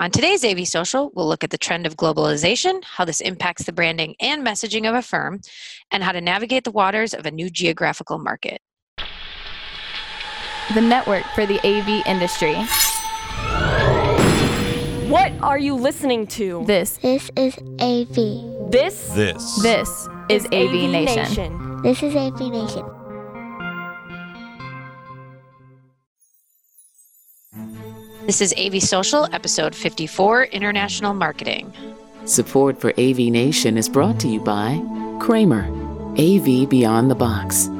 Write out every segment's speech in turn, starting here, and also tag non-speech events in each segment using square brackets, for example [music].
On today's AV Social, we'll look at the trend of globalization, how this impacts the branding and messaging of a firm, and how to navigate the waters of a new geographical market. The network for the AV industry. What are you listening to? This This is AV. This This. this is AV, Nation. Nation. This is AV Nation. This is AV Social, episode 54 International Marketing. Support for AV Nation is brought to you by Kramer, AV Beyond the Box.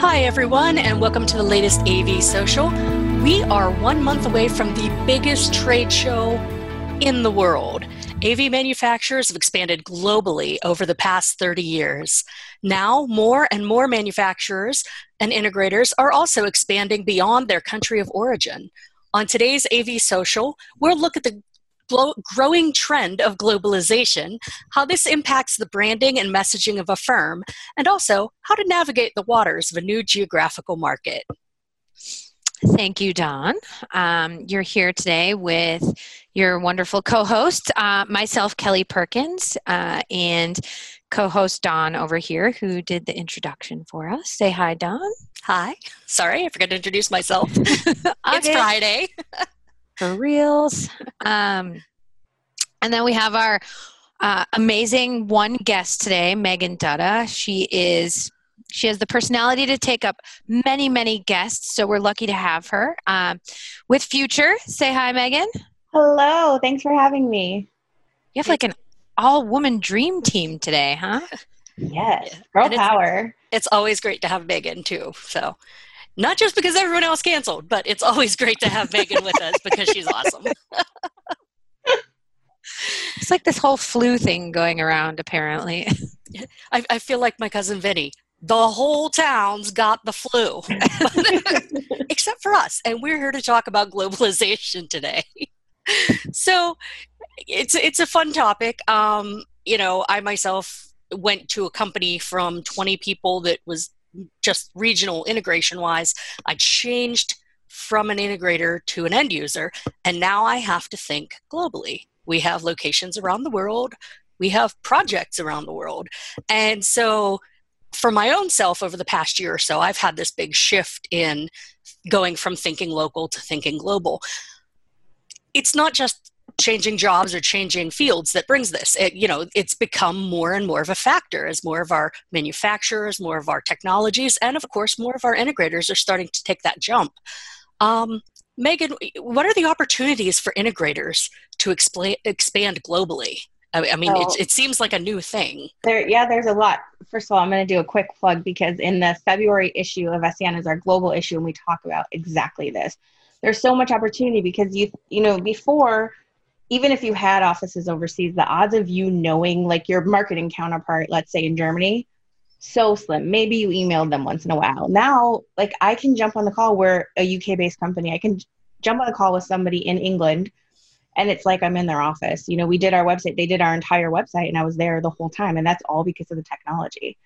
Hi, everyone, and welcome to the latest AV Social. We are one month away from the biggest trade show in the world. AV manufacturers have expanded globally over the past 30 years. Now, more and more manufacturers and integrators are also expanding beyond their country of origin. On today's AV Social, we'll look at the growing trend of globalization, how this impacts the branding and messaging of a firm, and also how to navigate the waters of a new geographical market. Thank you, Dawn. Um, you're here today with your wonderful co host, uh, myself, Kelly Perkins, uh, and co host Dawn over here, who did the introduction for us. Say hi, Dawn. Hi. Sorry, I forgot to introduce myself. [laughs] it's Friday. for reals. Um, and then we have our uh, amazing one guest today, Megan Dutta. She is she has the personality to take up many many guests, so we're lucky to have her. Um, with Future, say hi, Megan. Hello, thanks for having me. You have like an all woman dream team today, huh? Yes, Yeah, girl and it's- power. It's always great to have Megan too. So, not just because everyone else canceled, but it's always great to have Megan with us because she's awesome. [laughs] It's like this whole flu thing going around, apparently. [laughs] I, I feel like my cousin Vinny. The whole town's got the flu, [laughs] except for us, and we're here to talk about globalization today. so, it's it's a fun topic. Um, you know, I myself went to a company from 20 people that was just regional integration wise. I changed from an integrator to an end user, and now I have to think globally. We have locations around the world, we have projects around the world. And so, for my own self, over the past year or so, I've had this big shift in going from thinking local to thinking global. It's not just changing jobs or changing fields that brings this it, you know it's become more and more of a factor as more of our manufacturers more of our technologies and of course more of our integrators are starting to take that jump um, megan what are the opportunities for integrators to expla- expand globally i, I mean Oh. it's, it seems like a new thing There, yeah, there's a lot. First of all, I'm going to do a quick plug because in the February issue of SCN is our global issue, and we talk about exactly this. There's so much opportunity because you, you know, before, even if you had offices overseas, the odds of you knowing like your marketing counterpart, let's say in Germany, so slim. Maybe you emailed them once in a while. Now, like I can jump on the call. We're a UK based company. I can jump on a call with somebody in England and it's like I'm in their office. You know, we did our website, they did our entire website, and I was there the whole time. And that's all because of the technology.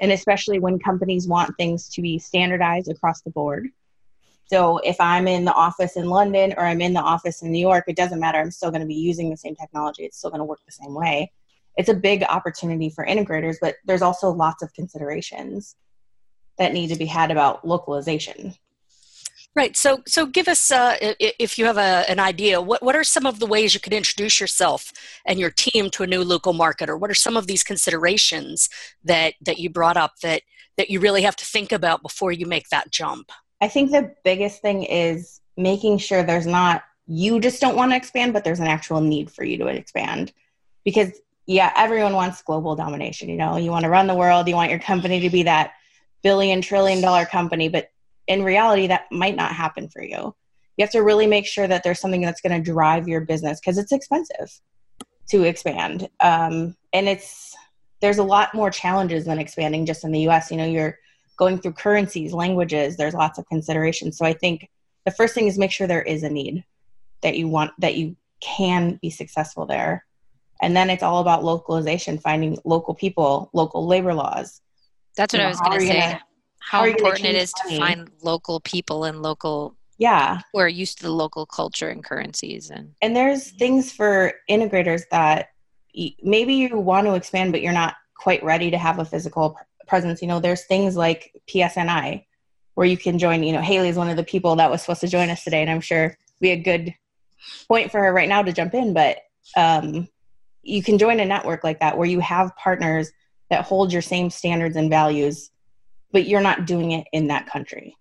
And especially when companies want things to be standardized across the board. So if I'm in the office in London or I'm in the office in New York, it doesn't matter. I'm still going to be using the same technology. It's still going to work the same way. It's a big opportunity for integrators, but there's also lots of considerations that need to be had about localization. Right. So, so give us, uh, if you have a, an idea, what, what are some of the ways you could introduce yourself and your team to a new local market, or what are some of these considerations that that you brought up that that you really have to think about before you make that jump? I think the biggest thing is making sure there's not you just don't want to expand, but there's an actual need for you to expand. Because yeah, everyone wants global domination. You know, you want to run the world, you want your company to be that billion trillion dollar company, but in reality, that might not happen for you. You have to really make sure that there's something that's going to drive your business because it's expensive to expand. Um, and it's there's a lot more challenges than expanding just in the US. You know, you're going through currencies, languages, there's lots of considerations. So I think the first thing is make sure there is a need that you want that you can be successful there. And then it's all about localization, finding local people, local labor laws. That's what You I was going to say. gonna- how are important it is change to money? find local people and local yeah who are used to the local culture and currencies and and there's things for integrators that maybe you want to expand but you're not quite ready to have a physical presence you know there's things like psni where you can join you know haley's one of the people that was supposed to join us today and i'm sure be a good point for her right now to jump in but um, you can join a network like that where you have partners that hold your same standards and values but you're not doing it in that country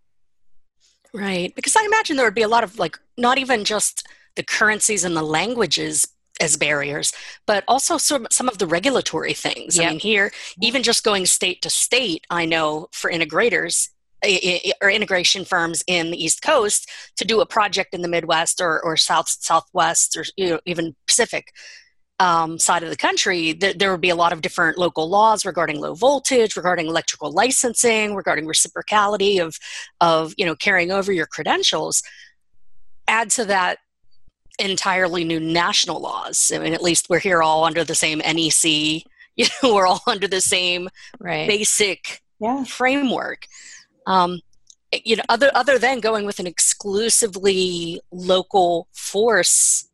Right. Because I imagine there would be a lot of like not even just the currencies and the languages as barriers, but also some, some of the regulatory things. I mean, here, even just going state to state, I know for integrators or integration firms in the East Coast to do a project in the Midwest or, or South Southwest or you know, even Pacific um, side of the country, th- there would be a lot of different local laws regarding low voltage, regarding electrical licensing, regarding reciprocality of of you know carrying over your credentials. Add to that entirely new national laws. I mean, at least we're here all under the same NEC. [laughs] You know, we're all under the same right basic yeah framework. Um, you know, other other than going with an exclusively local force,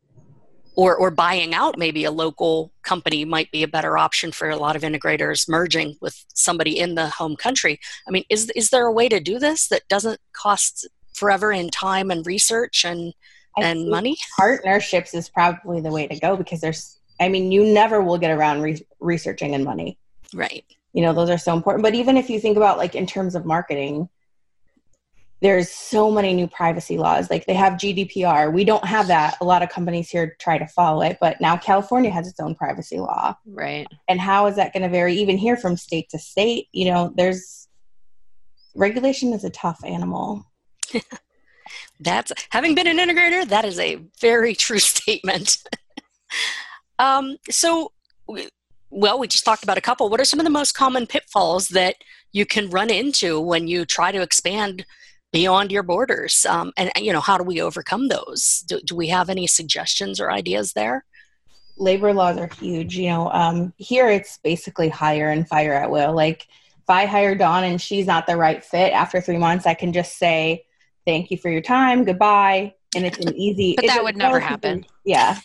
or or buying out maybe a local company might be a better option for a lot of integrators merging with somebody in the home country. I mean, is is there a way to do this that doesn't cost forever in time and research and I and money? [laughs] partnerships is probably the way to go because there's i mean you never will get around re- researching and money. Right. you know those are so important. But even if you think about like in terms of marketing there's so many new privacy laws. Like they have gdpr we don't have that. A lot of companies here try to follow it but now california has its own privacy law. Right. And how is that going to vary even here from state to state? You know there's regulation is a tough animal [laughs] That's having been an integrator. That is a very true [laughs] statement. um, so, well, we just talked about a couple. What are some of the most common pitfalls that you can run into when you try to expand beyond your borders? Um, and you know, how do we overcome those? Do, do we have any suggestions or ideas there? labor laws are huge. You know, um, here it's basically hire and fire at will. Like if I hire Dawn and she's not the right fit after three months, I can just say, "Thank you for your time, goodbye," and it's an easy. But that would never happen. Yeah,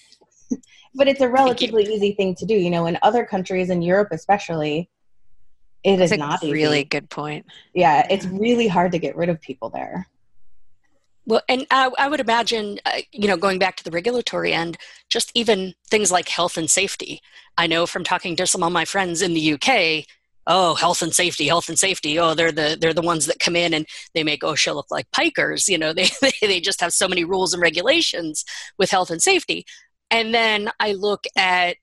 [laughs] but it's a relatively easy thing to do. You know, in other countries, in Europe especially, it is that's not a easy. really good point Yeah, it's really hard to get rid of people there. Well, and I, I would imagine, uh, you know, going back to the regulatory end, just even things like health and safety. I know from talking to some of my friends in the UK, oh, health and safety, health and safety. Oh, they're the they're the ones that come in and they make oh, OSHA look like pikers. You know, [laughs] they they just have so many rules and regulations with health and safety. And then I look at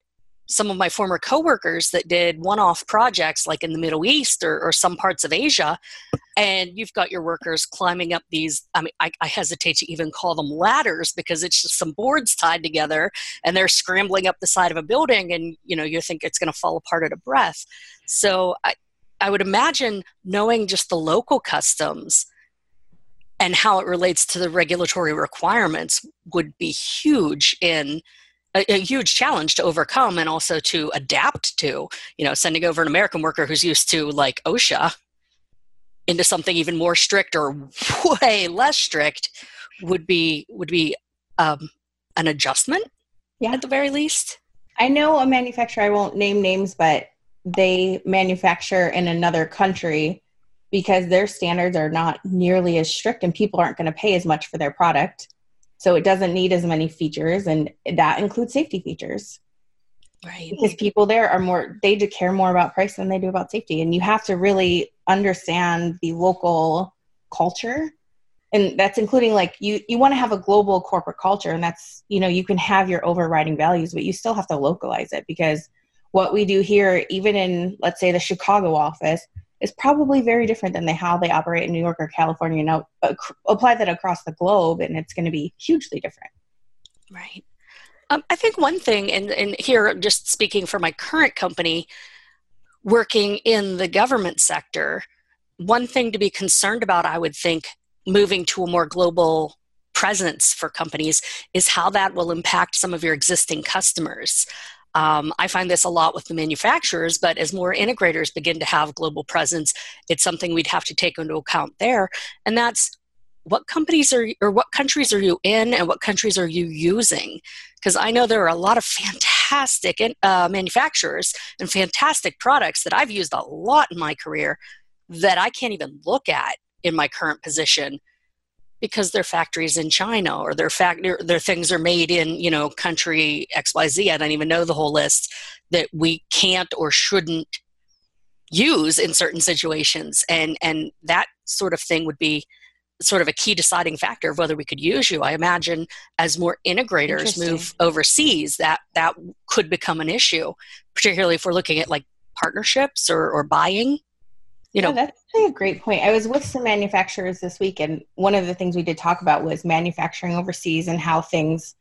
some of my former coworkers that did one-off projects like in the Middle East or, or some parts of Asia, and you've got your workers climbing up these i mean I, I hesitate to even call them ladders because it's just some boards tied together and they're scrambling up the side of a building and you know you think it's going to fall apart at a breath. So i i would imagine knowing just the local customs and how it relates to the regulatory requirements would be huge in a, a huge challenge to overcome and also to adapt to you know sending over an american worker who's used to like osha into something even more strict or [laughs] way less strict would be would be um, an adjustment Yeah. at the very least I know a manufacturer, I won't name names, but they manufacture in another country because their standards are not nearly as strict and people aren't going to pay as much for their product. So it doesn't need as many features, and that includes safety features right because people there are more, they do care more about price than they do about safety. And you have to really understand the local culture and that's including like you you want to have a global corporate culture and that's you know you can have your overriding values but you still have to localize it because what we do here even in let's say the chicago office is probably very different than they how they operate in new york or california now ac- apply that across the globe and it's going to be hugely different Right. Um, I think one thing, and, and here just speaking for my current company, working in the government sector, one thing to be concerned about, I would think, moving to a more global presence for companies is how that will impact some of your existing customers. Um, I find this a lot with the manufacturers, but as more integrators begin to have global presence, it's something we'd have to take into account there. And that's what companies are or what countries are you in and what countries are you using because i know there are a lot of [laughs] fantastic uh, manufacturers and fantastic products that i've used a lot in my career that i can't even look at in my current position because their factories in china or their factory their things are made in you know country xyz i don't even know the whole list that we can't or shouldn't use in certain situations and and that sort of thing would be sort of a key deciding factor of whether we could use you. I imagine as more integrators move overseas, that that could become an issue, particularly if we're looking at like partnerships or, or buying. You know, yeah, that's a great point. I was with some manufacturers this week, and one of the things we did talk about was manufacturing overseas and how things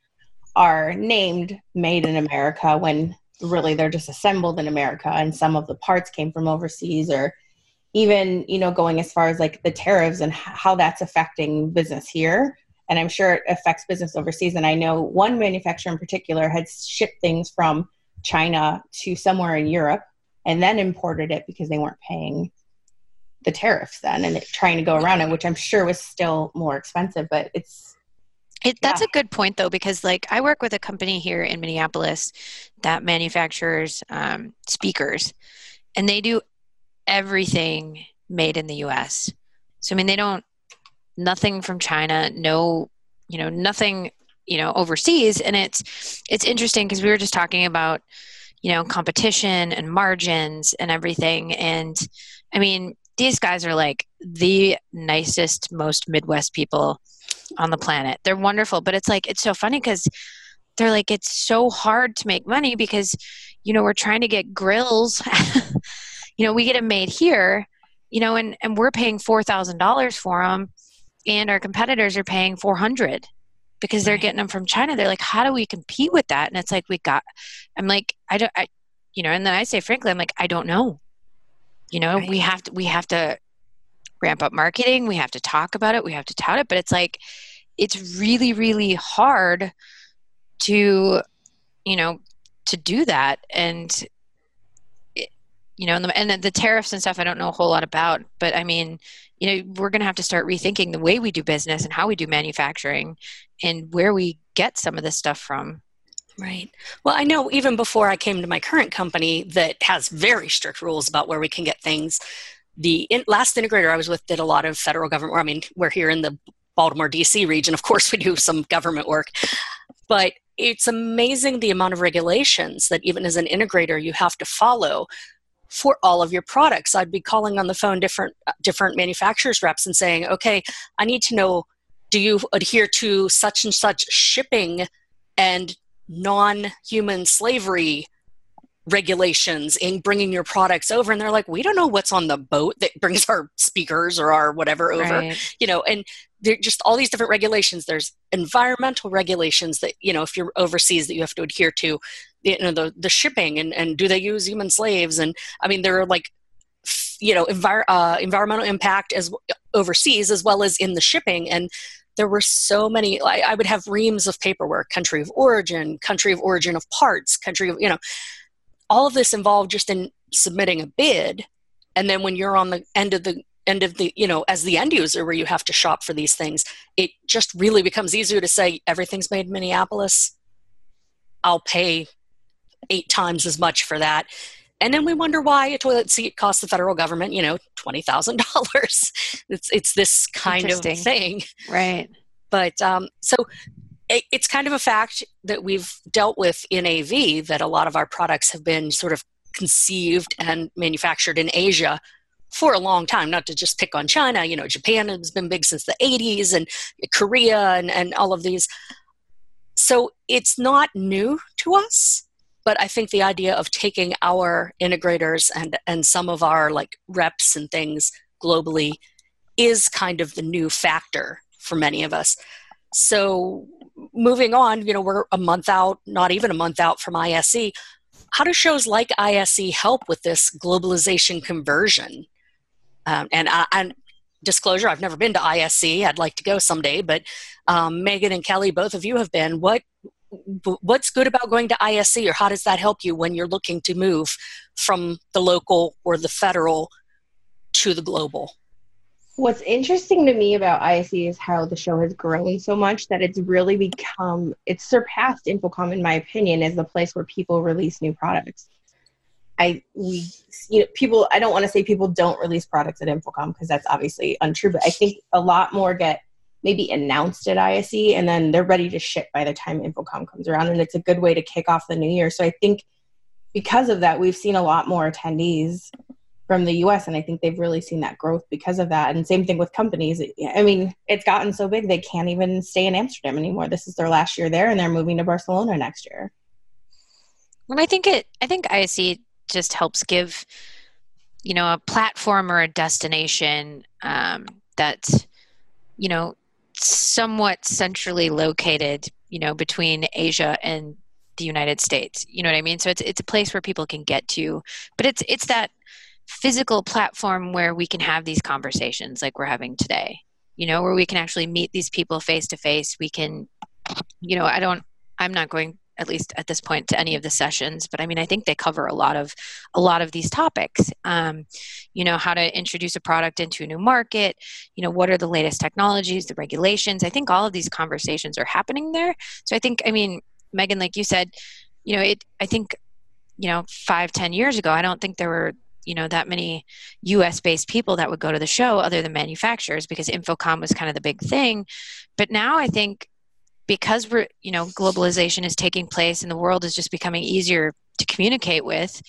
are named "Made in America" when really they're just assembled in America, and some of the parts came from overseas or even you know going as far as like the tariffs and how that's affecting business here and i'm sure it affects business overseas and i know one manufacturer in particular had shipped things from china to somewhere in europe and then imported it because they weren't paying the tariffs then and trying to go around it which i'm sure was still more expensive but it's it, that's yeah. a good point though because like i work with a company here in minneapolis that manufactures um, speakers and they do everything made in the US. So I mean they don't nothing from China, no, you know, nothing, you know, overseas and it's it's interesting because we were just talking about you know competition and margins and everything and I mean these guys are like the nicest most midwest people on the planet. They're wonderful, but it's like it's so funny cuz they're like it's so hard to make money because you know we're trying to get grills. [laughs] You know we get them made here you know and and we're paying $4000 for them and our competitors are paying 400 because they're getting them from china. They're like how do we compete with that? And it's like we got i'm like i don't I, you know and then i say frankly i'm like i don't know you know right. we have to we have to ramp up marketing. We have to talk about it. We have to tout it. But it's like it's really really hard to you know to do that. And you know, and the, and the tariffs and stuff I don't know a whole lot about, but I mean, you know, we're going to have to start rethinking the way we do business and how we do manufacturing and where we get some of this stuff from. Right. Well, I know even before I came to my current company that has very strict rules about where we can get things. The in, last integrator I was with did a lot of federal government. I mean, we're here in the Baltimore, D.C. region. Of course, [laughs] we do some government work, but it's amazing the amount of regulations that even as an integrator you have to follow for all of your products. I'd be calling on the phone different uh, different manufacturers reps and saying, "Okay, I need to know do you adhere to such and such shipping and non-human slavery regulations in bringing your products over. And they're like we don't know what's on the boat that brings our speakers or our whatever over. Right. you know and there just all these different regulations. There's environmental regulations that you know if you're overseas that you have to adhere to you know the the shipping and and do they use human slaves? And i mean there are like you know envir- uh, environmental impact as overseas as well as in the shipping. And there were so many I, I would have reams of paperwork country of origin country of origin of parts country of you know all of this involved just in submitting a bid and then when you're on the end of the end of the you know as the end user where you have to shop for these things it just really becomes easier to say everything's made in minneapolis i'll pay eight times as much for that. And then we wonder why a toilet seat costs the federal government, you know, twenty thousand [laughs] dollars. It's it's this kind of thing, right? But um, so it, it's kind of a fact that we've dealt with in AV that a lot of our products have been sort of conceived and manufactured in Asia for a long time. Not to just pick on China, you know, Japan has been big since the '80s, and Korea, and and all of these. So it's not new to us but i think the idea of taking our integrators and and some of our like reps and things globally is kind of the new factor for many of us. So moving on you know we're a month out not even a month out from ise how do shows like ise help with this globalization conversion? Um, and, I, and disclosure i've never been to ise i'd like to go someday but um, megan and kelly both of you have been. What what's good about going to ISE or how does that help you when you're looking to move from the local or the federal to the global? What's interesting to me about ISE is how the show has grown so much that it's really become it's surpassed InfoComm in my opinion as the place where people release new products. I we you know people I don't want to say people don't release products at InfoComm because that's obviously untrue, but I think a lot more get maybe announced at ISE and then they're ready to ship by the time InfoComm comes around and it's a good way to kick off the new year. So I think because of that we've seen a lot more attendees from the US and I think they've really seen that growth because of that. And same thing with companies. I mean it's gotten so big they can't even stay in Amsterdam anymore. This is their last year there and they're moving to Barcelona next year. And I think it I think ISE just helps give you know a platform or a destination um, that's you know somewhat centrally located you know between Asia and the United States. You know what I mean? So it's it's a place where people can get to but it's it's that physical platform where we can have these conversations like we're having today you know where we can actually meet these people face to face. We can you know i don't i'm not going at least at this point to any of the sessions but i mean i think they cover a lot of a lot of these topics. Um, you know how to introduce a product into a new market you know what are the latest technologies the regulations? I think all of these conversations are happening there. So i think i mean megan like you said you know it i think you know five ten years ago i don't think there were you know that many us based people that would go to the show other than manufacturers because infocomm was kind of the big thing. But now i think because we're you know globalization is taking place and the world is just becoming easier to communicate with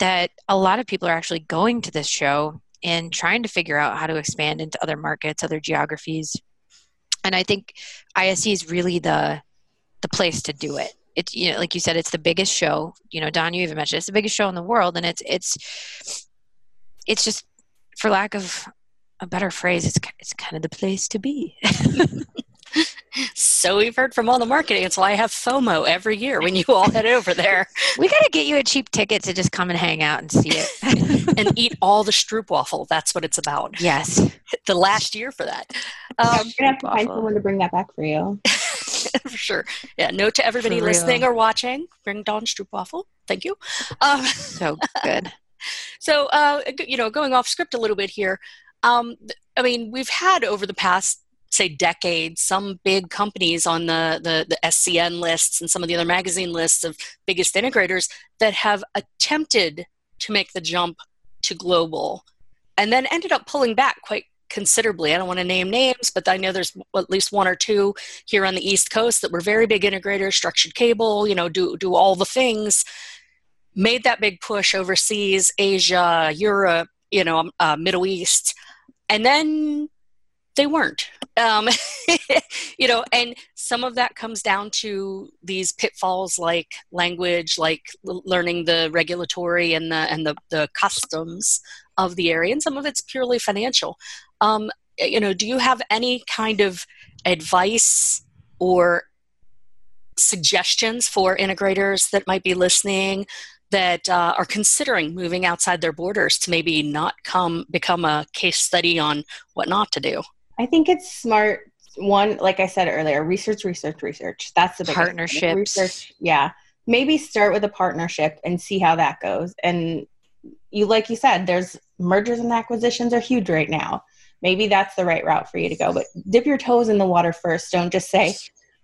that a lot of people are actually going to this show and trying to figure out how to expand into other markets other geographies. And i think ise is really the the place to do it. It's you know like you said it's the biggest show. You know dawn you even mentioned it's the biggest show in the world and it's it's it's just for lack of a better phrase it's it's kind of the place to be [laughs] [laughs] so we've heard from all the marketing. So i have fomo every year when you all head over there. [laughs] We got to get you a cheap ticket to just come and hang out and see it. [laughs] And eat all the [laughs] stroopwafel that's what it's about. Yes. The last year for that. Um, yeah, we're gonna have to find someone to bring that back for you. For sure. Yeah, note to everybody listening or watching, bring Dawn Stroopwafel. Thank you. Um, so good. so, uh, you know, going off script a little bit here, um, I mean, we've had over the past, say, decades, some big companies on the, the, the SCN lists and some of the other magazine lists of biggest integrators that have attempted to make the jump to global and then ended up pulling back quite considerably. I don't want to name names, but I know there's at least one or two here on the East Coast that were very big integrators, structured cable, you know, do do all the things. Made that big push overseas, Asia, Europe, you know, um, uh, Middle East, and then they weren't. Um, [laughs] you know, and some of that comes down to these pitfalls like language, like learning the regulatory and the and the, the customs of the area, and some of it's purely financial. Um, you know, do you have any kind of advice or suggestions for integrators that might be listening that uh, are considering moving outside their borders to maybe not come become a case study on what not to do? I think it's smart. One, like I said earlier, research, research, research. That's the partnership. Research, yeah. Maybe start with a partnership and see how that goes. And you, like you said, there's mergers and acquisitions are huge right now maybe that's the right route for you to go. But dip your toes in the water first. Don't just say,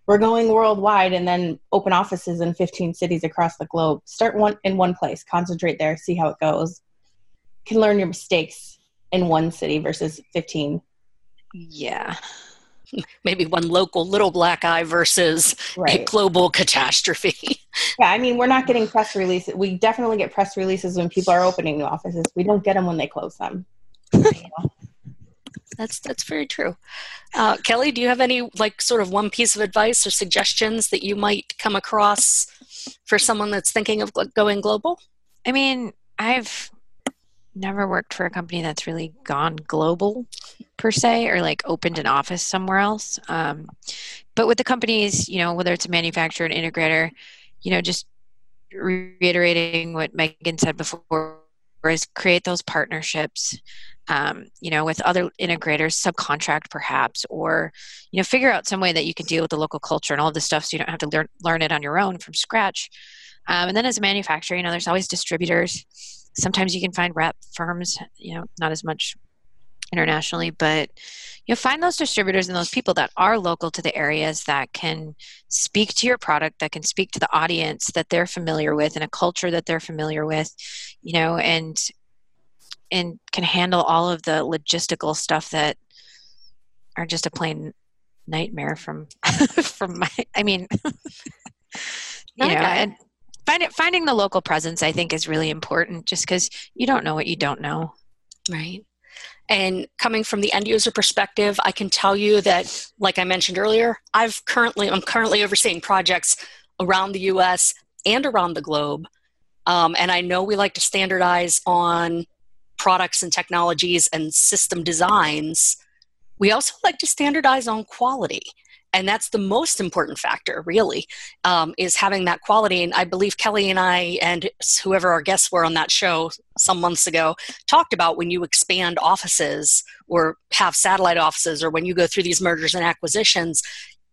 we're going worldwide and then open offices in 15 cities across the globe. Start one in one place, concentrate there, see how it goes. You can learn your mistakes in one city versus 15. Yeah. [laughs] Maybe one local little black eye versus right. a global catastrophe. [laughs] yeah, I mean, we're not getting press releases. We definitely get press releases when people are opening new offices. We don't get them when they close them. [laughs] That's that's very true. Uh, Kelly, do you have any like sort of one piece of advice or suggestions that you might come across for someone that's thinking of going global? I mean, I've never worked for a company that's really gone global per se or like opened an office somewhere else. Um, but with the companies, you know, whether it's a manufacturer, an integrator, you know, just reiterating what Megan said before is create those partnerships um, you know, with other integrators, subcontract perhaps, or you know, figure out some way that you can deal with the local culture and all this stuff, so you don't have to learn learn it on your own from scratch. Um, and then as a manufacturer, you know, there's always distributors. Sometimes you can find rep firms, you know, not as much internationally, but you know, find those distributors and those people that are local to the areas that can speak to your product, that can speak to the audience that they're familiar with and a culture that they're familiar with, you know, and and can handle all of the logistical stuff that are just a plain nightmare from [laughs] from my I mean [laughs] you know, and find it, finding the local presence I think is really important just because you don't know what you don't know. Right. And coming from the end user perspective, I can tell you that, like I mentioned earlier, I've currently I'm currently overseeing projects around the U.S. and around the globe, um, and I know we like to standardize on products and technologies and system designs. We also like to standardize on quality and that's the most important factor really um, is having that quality. And i believe kelly and i and whoever our guests were on that show some months ago talked about when you expand offices or have satellite offices or when you go through these mergers and acquisitions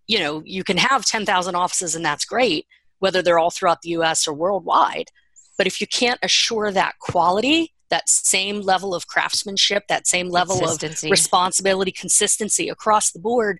you know you can have 10,000 offices and that's great whether they're all throughout the US or worldwide. But if you can't assure that quality that same level of craftsmanship that same level of responsibility consistency across the board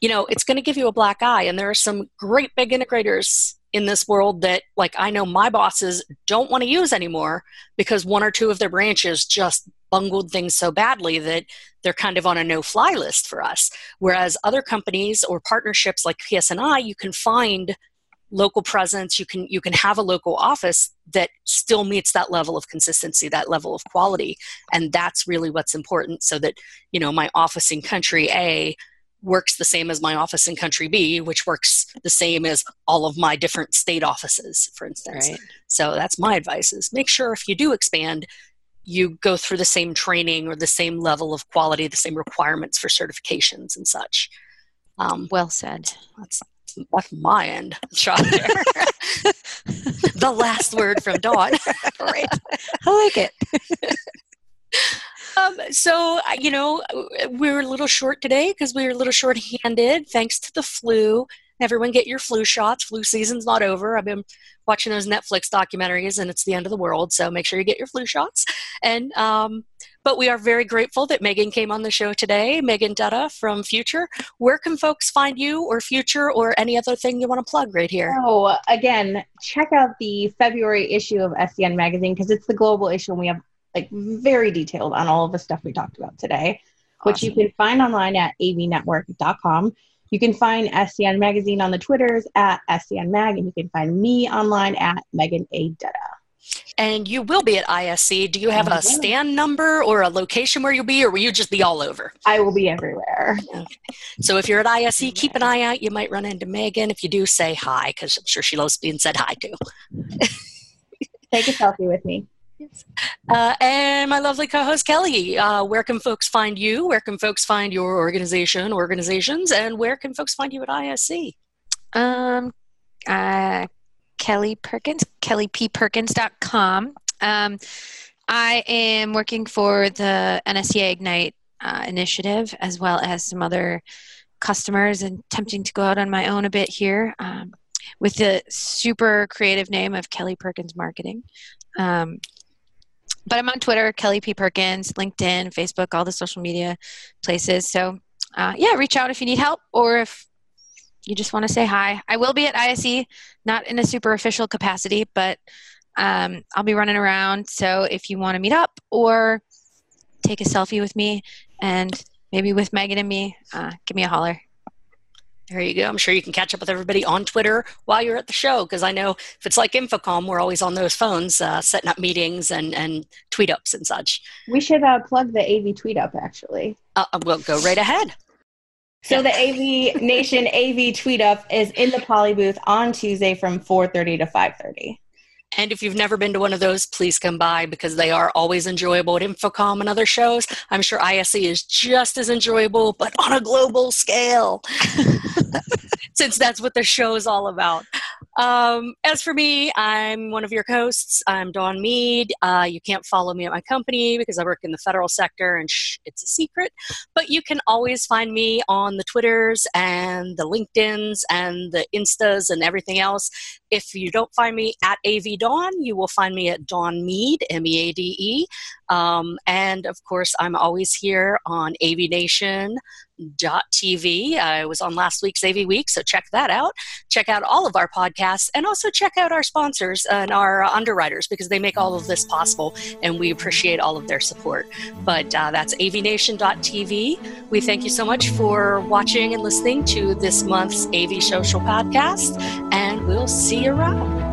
you know, it's going to give you a black eye. And there are some great big integrators in this world that, like, I know my bosses don't want to use anymore because one or two of their branches just bungled things so badly that they're kind of on a no fly list for us. Whereas other companies or partnerships like PSNI, you can find local presence you can you can have a local office that still meets that level of consistency that level of quality and that's really what's important so that you know my office in country a works the same as my office in country B, which works the same as all of my different state offices, for instance. Right. So that's my advice is make sure if you do expand, you go through the same training or the same level of quality, the same requirements for certifications and such. Um, well said. That's, that's my end shot there. [laughs] [laughs] the last word from Dawn. [laughs] right. I like it. Um, so, you know, we were a little short today because we were a little short handed thanks to the flu. Everyone get your flu shots. Flu season's not over. I've been watching those Netflix documentaries and it's the end of the world. So make sure you get your flu shots. And, um, but we are very grateful that Megan came on the show today. Megan Dutta from Future. Where can folks find you or Future or any other thing you want to plug right here? Oh, again, check out the February issue of SCN Magazine because it's the global issue and we have like very detailed on all of the stuff we talked about today, awesome. which you can find online at avnetwork.com. You can find SCN Magazine on the Twitters at SCN Mag, and you can find me online at Megan A. Dutta. And you will be at ISE. Do you have a stand number or a location where you'll be, or will you just be all over? I will be everywhere. Okay. So if you're at ISE, keep an eye out. You might run into Megan. If you do, say hi, because I'm sure she loves being said hi to. Take a selfie with me. Uh, and my lovely co-host Kelly, uh, where can folks find you? Where can folks find your organization, organizations, and where can folks find you at ISE? Um, uh, Kelly Perkins, kellypperkins.com. Um, I am working for the NSCA Ignite uh, initiative as well as some other customers and attempting to go out on my own a bit here um, with the super creative name of Kelly Perkins Marketing. Um, but I'm on Twitter, Kelly P. Perkins, LinkedIn, Facebook, all the social media places. So, uh, yeah, reach out if you need help or if you just want to say hi. I will be at ISE, not in a super official capacity, but um, I'll be running around. So, if you want to meet up or take a selfie with me and maybe with Megan and me, uh, give me a holler. There you go. I'm sure you can catch up with everybody on Twitter while you're at the show because I know if it's like InfoComm, we're always on those phones uh, setting up meetings and, and tweet ups and such. We should uh, plug the AV tweet up actually. Uh, uh, we'll go right ahead. So the AV Nation AV tweet up is in the Poly booth on Tuesday from 4:30 to 5:30. And if you've never been to one of those, please come by because they are always enjoyable at InfoComm and other shows. I'm sure ISE is just as enjoyable, but on a global scale, [laughs] [laughs] since that's what the show is all about. Um, as for me, I'm one of your hosts. I'm Dawn Meade. Uh, you can't follow me at my company because I work in the federal sector and shh, it's a secret. But you can always find me on the Twitters and the LinkedIn's and the Instas and everything else. If you don't find me at AV Dawn, you will find me at Dawn Meade, M E A D E. Um, and of course, I'm always here on avnation.tv. I was on last week's AV Week, so check that out. Check out all of our podcasts and also check out our sponsors and our underwriters because they make all of this possible and we appreciate all of their support. But uh, that's avnation.tv. We thank you so much for watching and listening to this month's AV Social Podcast, and we'll see you around.